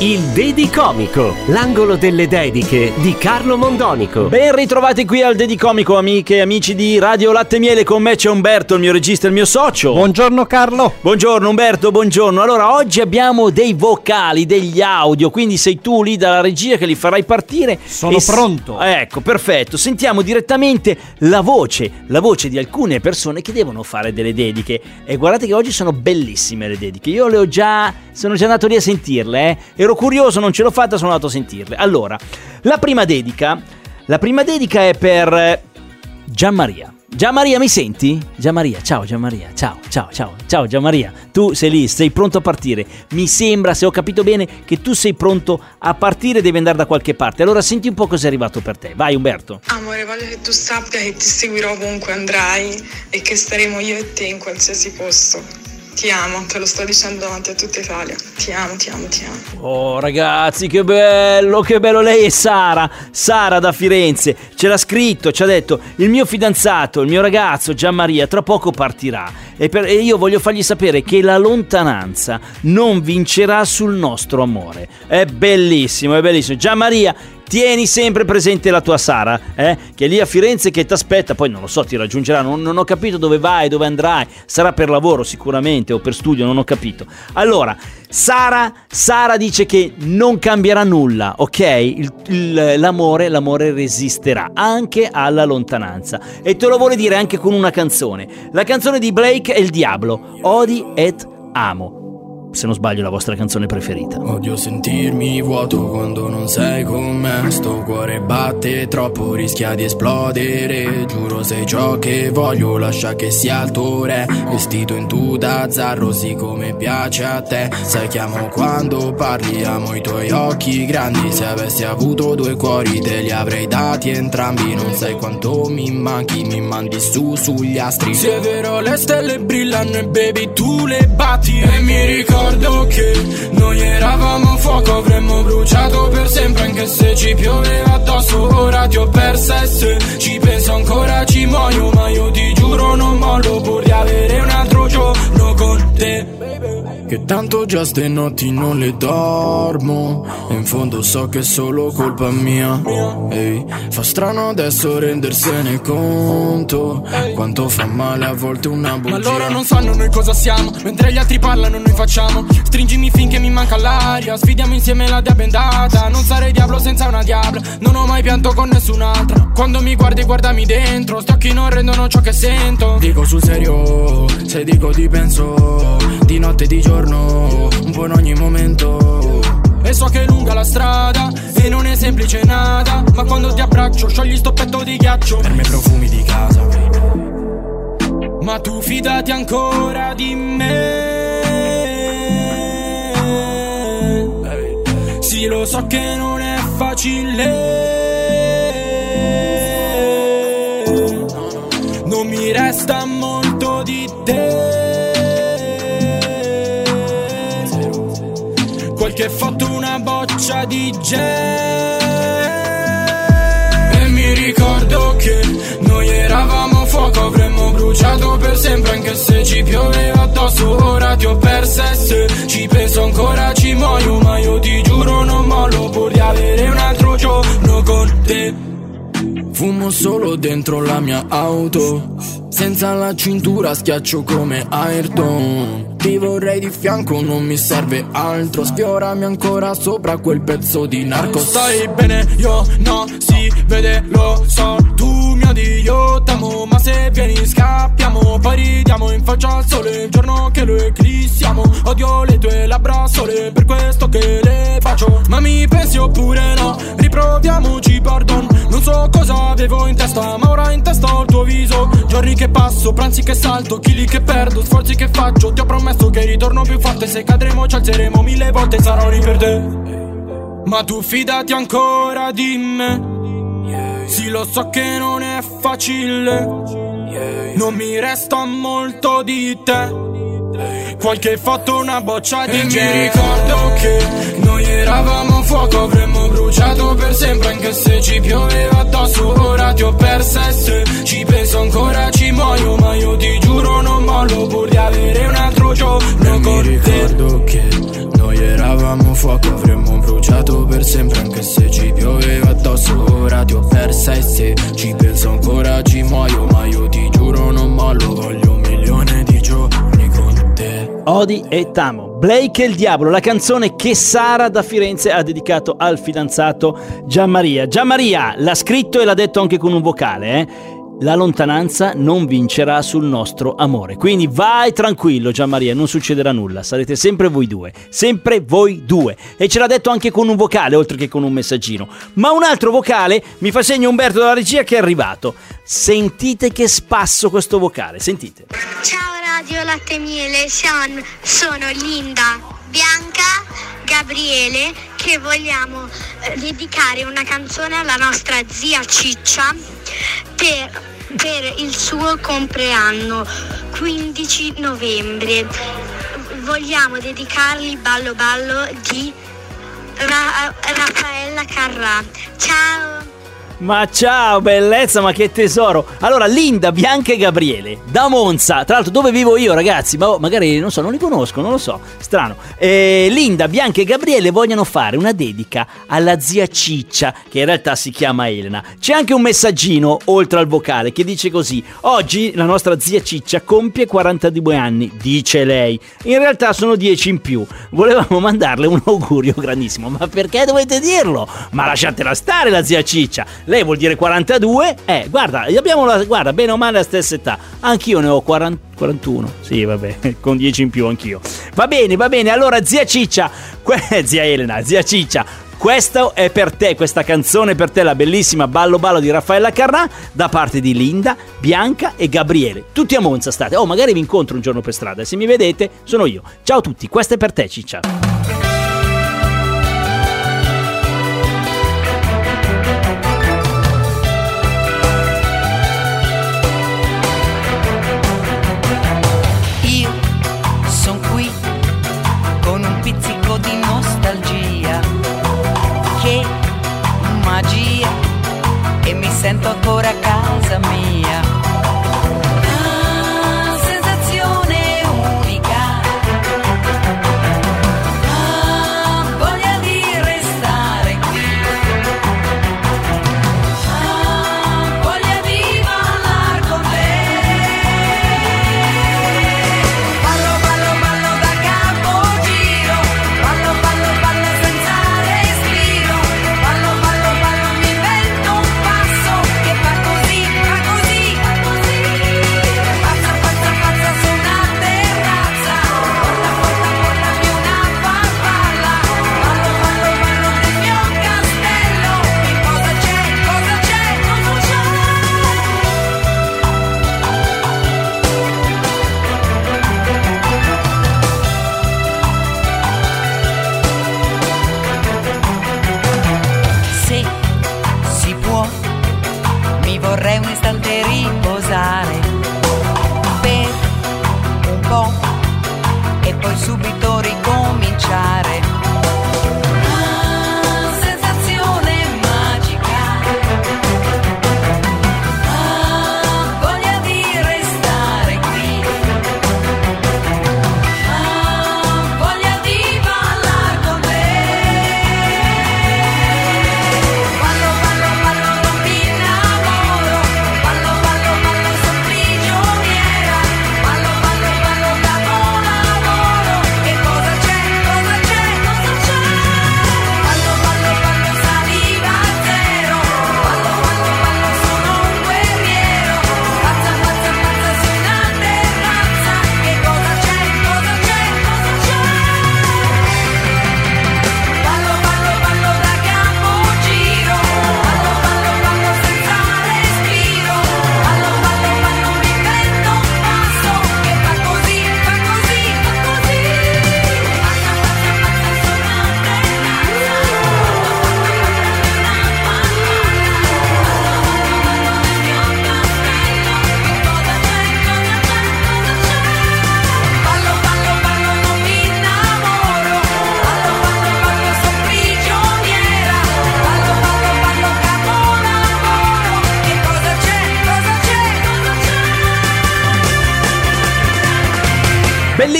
Il Dedicomico, l'angolo delle dediche di Carlo Mondonico. Ben ritrovati qui al Dedicomico, amiche e amici di Radio Latte Miele. Con me c'è Umberto, il mio regista e il mio socio. Buongiorno Carlo. Buongiorno Umberto, buongiorno. Allora, oggi abbiamo dei vocali, degli audio, quindi sei tu lì dalla regia che li farai partire. Sono E pronto. Ecco, perfetto. Sentiamo direttamente la voce, la voce di alcune persone che devono fare delle dediche. E guardate che oggi sono bellissime le dediche. Io le ho già, sono già andato lì a sentirle, eh. Ero curioso, non ce l'ho fatta, sono andato a sentirle. Allora, la prima dedica, la prima dedica è per eh, Gianmaria. Gianmaria, mi senti? Gianmaria, ciao Gianmaria, ciao, ciao, ciao, ciao Gianmaria. Tu sei lì, sei pronto a partire. Mi sembra, se ho capito bene, che tu sei pronto a partire devi andare da qualche parte. Allora senti un po' cosa è arrivato per te. Vai Umberto. Amore, voglio che tu sappia che ti seguirò ovunque andrai e che staremo io e te in qualsiasi posto. Ti amo, te lo sto dicendo davanti a tutta Italia. Ti amo, ti amo, ti amo. Oh ragazzi, che bello, che bello. Lei è Sara, Sara da Firenze. Ce l'ha scritto, ci ha detto, il mio fidanzato, il mio ragazzo Gianmaria, tra poco partirà. E, per- e io voglio fargli sapere che la lontananza non vincerà sul nostro amore. È bellissimo, è bellissimo. Gianmaria, tieni sempre presente la tua Sara, eh? che è lì a Firenze che ti aspetta, poi non lo so, ti raggiungerà, non, non ho capito dove vai, dove andrai, sarà per lavoro sicuramente o per studio, non ho capito. Allora, Sara, Sara dice che non cambierà nulla, ok? Il- il- l'amore, l'amore resisterà anche alla lontananza e te lo vuole dire anche con una canzone. La canzone di Blake è il Diablo, Odi et Amo. Se non sbaglio, la vostra canzone preferita. Odio sentirmi vuoto quando non sei con me. Sto cuore batte troppo, rischia di esplodere. Giuro sei ciò che voglio, lascia che sia il tuo re. Vestito in tuta zarro, sì come piace a te. Sai che amo quando parli, amo i tuoi occhi grandi. Se avessi avuto due cuori te li avrei dati entrambi. Non sai quanto mi manchi, mi mandi su sugli astri. Se è vero le stelle brillano e baby tu le batti. E mi ricordo che noi eravamo fuoco Avremmo bruciato per sempre anche se ci pioveva addosso. Ora ti ho persa e se ci penso ancora ci muoio Ma io ti giuro non mollo pur di avere un altro giorno con che tanto già ste notti non le dormo. E in fondo so che è solo colpa mia. Ehi, fa strano adesso rendersene conto. Quanto fa male a volte una bugia. Ma loro non sanno noi cosa siamo. Mentre gli altri parlano noi facciamo. Stringimi finché mi manca l'aria. Sfidiamo insieme la dia bendata. Non sarei diavolo senza una diabla. Non ho mai pianto con nessun'altra. Quando mi guardi guardami dentro. Sti occhi non rendono ciò che sento. Dico sul serio, se dico ti penso. Di notte e di giorno, un po' in ogni momento. E so che è lunga la strada E non è semplice nada Ma quando ti abbraccio sciogli sto petto di ghiaccio. Per me profumi di casa Ma tu fidati ancora di me. Sì lo so che non è facile. Non mi resta molto di te Qualche foto, una boccia di gel. E mi ricordo che noi eravamo fuoco Avremmo bruciato per sempre anche se ci pioveva addosso Ora ti ho persa e se ci penso ancora ci muoio Ma io ti giuro non mollo pur di avere un altro giorno con te. Fumo solo dentro la mia auto Senza la cintura schiaccio come Ayrton Ti vorrei di fianco, non mi serve altro. Sfiorami ancora sopra quel pezzo di narco Stai bene, io no, si vede, lo so Tu odi, io t'amo Ma se vieni scappiamo. Poi ridiamo in faccia al sole Il giorno che lo eclissiamo. Odio le tue labbra sole Per questo che le faccio. Ma mi pensi oppure no? Riproviamoci, pardon. Non so cosa avevo in testa Ma ora in testa ho il tuo viso. Giorni che passo, pranzi che salto Chili che perdo, sforzi che faccio. Ti ho promesso che ritorno più forte. Se cadremo ci alzeremo mille volte Sarò lì per te Ma tu fidati ancora di me Sì lo so che non è facile. Non mi resta molto di te. Qualche foto, una boccia di E mi ricordo che noi eravamo fuoco Avremmo bruciato per sempre anche se ci pioveva addosso. Ora ti ho persa e se ci penso ancora ci muoio Ma io ti giuro non mollo pur di avere un altro giorno E mi ricordo che eravamo fuoco Avremmo bruciato per sempre anche se ci pioveva addosso Ora ti ho persa e se ci penso ancora ci muoio Ma io ti giuro non mollo Voglio un milione di giorni con te Odi e Tamo. Blake e il Diavolo, la canzone che Sara da Firenze ha dedicato al fidanzato Gianmaria. Gianmaria l'ha scritto e l'ha detto anche con un vocale, eh? La lontananza non vincerà sul nostro amore. Quindi vai tranquillo, Gianmaria, non succederà nulla. Sarete sempre voi due. Sempre voi due. E ce l'ha detto anche con un vocale, oltre che con un messaggino. Ma un altro vocale mi fa segno Umberto dalla regia che è arrivato. Sentite che spasso questo vocale. Sentite. Ciao Radio Latte Miele, son- sono Linda, Bianca, Gabriele che vogliamo eh, dedicare una canzone alla nostra zia Ciccia per, per il suo compleanno 15 novembre. Vogliamo dedicargli Ballo Ballo di Ra- Raffaella Carrà. Ciao! Ma ciao, bellezza, ma che tesoro. Allora, Linda, Bianca e Gabriele, da Monza. Tra l'altro, dove vivo io, ragazzi? Ma oh, magari, non so, non li conosco, non lo so. Strano. Eh, Linda, Bianca e Gabriele vogliono fare una dedica alla zia Ciccia, che in realtà si chiama Elena. C'è anche un messaggino, oltre al vocale, che dice così. Oggi la nostra zia Ciccia compie 42 anni, dice lei. In realtà sono 10 in più. Volevamo mandarle un augurio grandissimo. Ma perché dovete dirlo? Ma lasciatela stare la zia Ciccia. Lei vuol dire 42? Eh, guarda, abbiamo la, guarda, bene o male la stessa età. Anch'io ne ho 40, 41. Sì, vabbè, con 10 in più anch'io. Va bene, va bene. Allora, zia Ciccia, que- zia Elena, zia Ciccia, questo è per te, questa canzone per te, la bellissima Ballo Ballo di Raffaella Carrà, da parte di Linda, Bianca e Gabriele. Tutti a Monza state. Oh, magari vi incontro un giorno per strada. Se mi vedete, sono io. Ciao a tutti, questa è per te, Ciccia.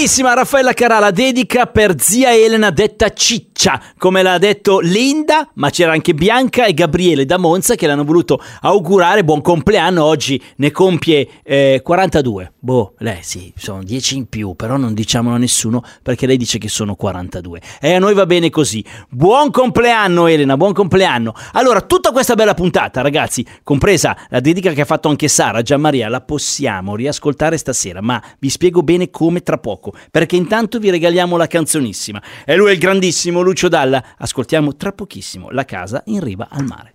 Bellissima Raffaella Carala, dedica per zia Elena detta Ciccia, come l'ha detto Linda, ma c'era anche Bianca e Gabriele da Monza che l'hanno voluto augurare buon compleanno, oggi ne compie eh, 42. Boh, lei sì, sono 10 in più, però non diciamolo a nessuno perché lei dice che sono 42. E a noi va bene così. Buon compleanno Elena, buon compleanno. Allora, tutta questa bella puntata, ragazzi, compresa la dedica che ha fatto anche Sara, Gianmaria, la possiamo riascoltare stasera, ma vi spiego bene come tra poco, perché intanto vi regaliamo la canzonissima. E lui è il grandissimo Lucio Dalla. Ascoltiamo tra pochissimo La casa in riva al mare.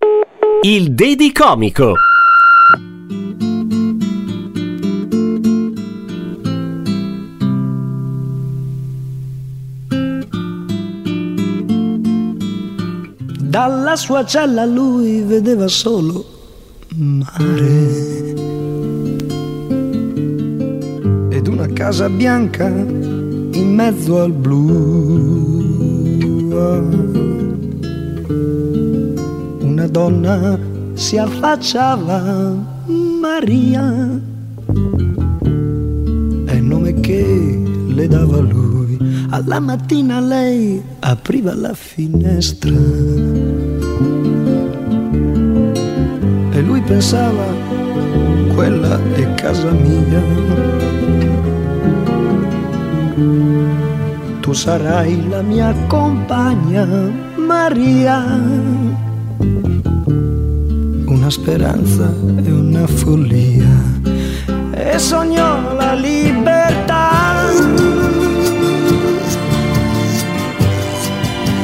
Il Dedi Comico. Dalla sua cella lui vedeva solo mare casa bianca in mezzo al blu. Una donna si affacciava, Maria, è il nome che le dava lui. Alla mattina lei apriva la finestra e lui pensava, quella è casa mia. Tu sarai la mia compagna, Maria. Una speranza e una follia. E sognò la libertà.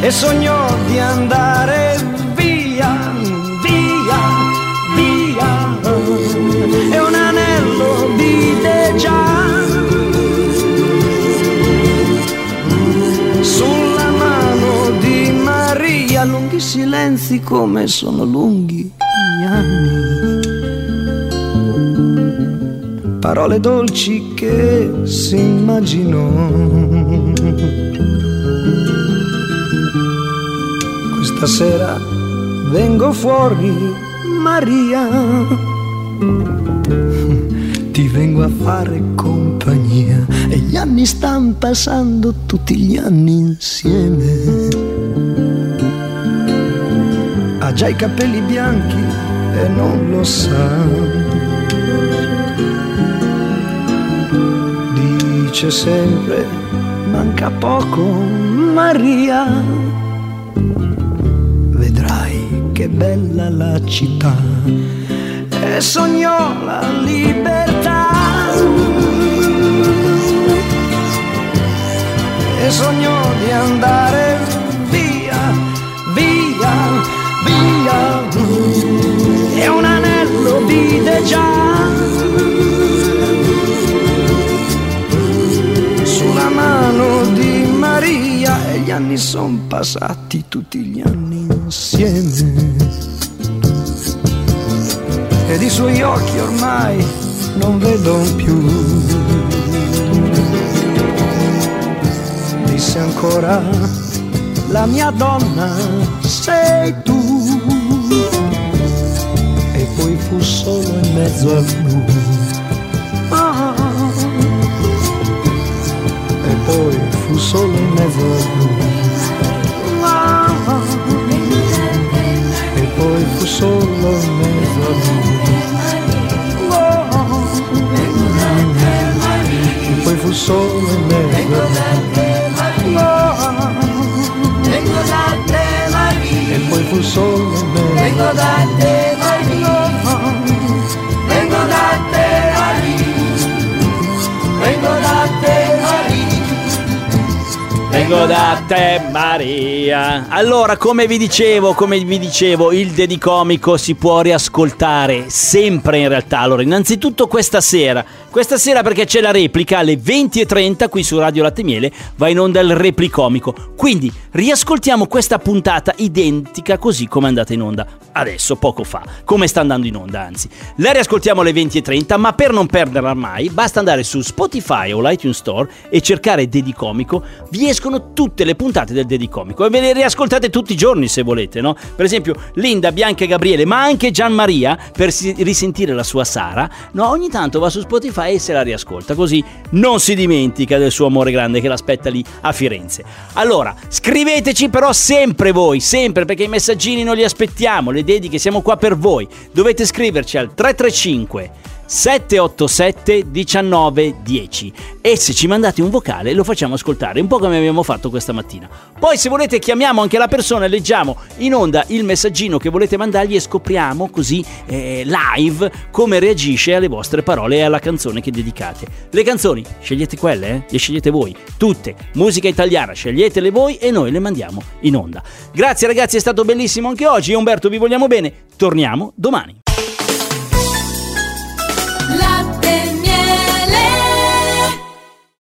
E sognò di andare silenzi come sono lunghi gli anni. Parole dolci che si immaginò. Questa sera vengo fuori, Maria. Ti vengo a fare compagnia e gli anni stanno passando tutti gli anni insieme. Ha già i capelli bianchi e non lo sa. Dice sempre, manca poco, Maria. Vedrai che bella la città e sognò la libertà. E sognò di andare già sulla mano di Maria e gli anni sono passati tutti gli anni insieme ed i suoi occhi ormai non vedo più. Disse ancora, la mia donna sei tu. Poi fu solo in mezzo blu. Ah. E poi fu solo in mezzo blu. Ah. E poi fu solo in mezzo al blu. E poi fu solo in mezzo al blu. E poi fu solo in mezzo Vengo da te Maria. Allora, come vi dicevo, come vi dicevo, il Dedicomico si può riascoltare sempre in realtà. Allora, innanzitutto questa sera. Questa sera perché c'è la replica alle 20.30 qui su Radio Latte Miele, va in onda il Replicomico. Quindi riascoltiamo questa puntata identica così come è andata in onda adesso, poco fa, come sta andando in onda anzi. La riascoltiamo alle 20.30, ma per non perderla mai basta andare su Spotify o l'iTunes Store e cercare Dedi Comico, vi escono tutte le puntate del Dedi Comico e ve le riascoltate tutti i giorni se volete, no? Per esempio Linda, Bianca e Gabriele, ma anche Gian Maria per risentire la sua Sara, no? Ogni tanto va su Spotify e se la riascolta, così non si dimentica del suo amore grande che l'aspetta lì a Firenze. Allora, scriveteci però sempre voi, sempre perché i messaggini non li aspettiamo, le dediche siamo qua per voi. Dovete scriverci al 335 787 1910 e se ci mandate un vocale lo facciamo ascoltare un po' come abbiamo fatto questa mattina. Poi se volete chiamiamo anche la persona e leggiamo in onda il messaggino che volete mandargli e scopriamo così eh, live come reagisce alle vostre parole e alla canzone che dedicate. Le canzoni scegliete quelle eh? le scegliete voi. Tutte. Musica italiana sceglietele voi e noi le mandiamo in onda. Grazie ragazzi è stato bellissimo anche oggi. Umberto vi vogliamo bene? Torniamo domani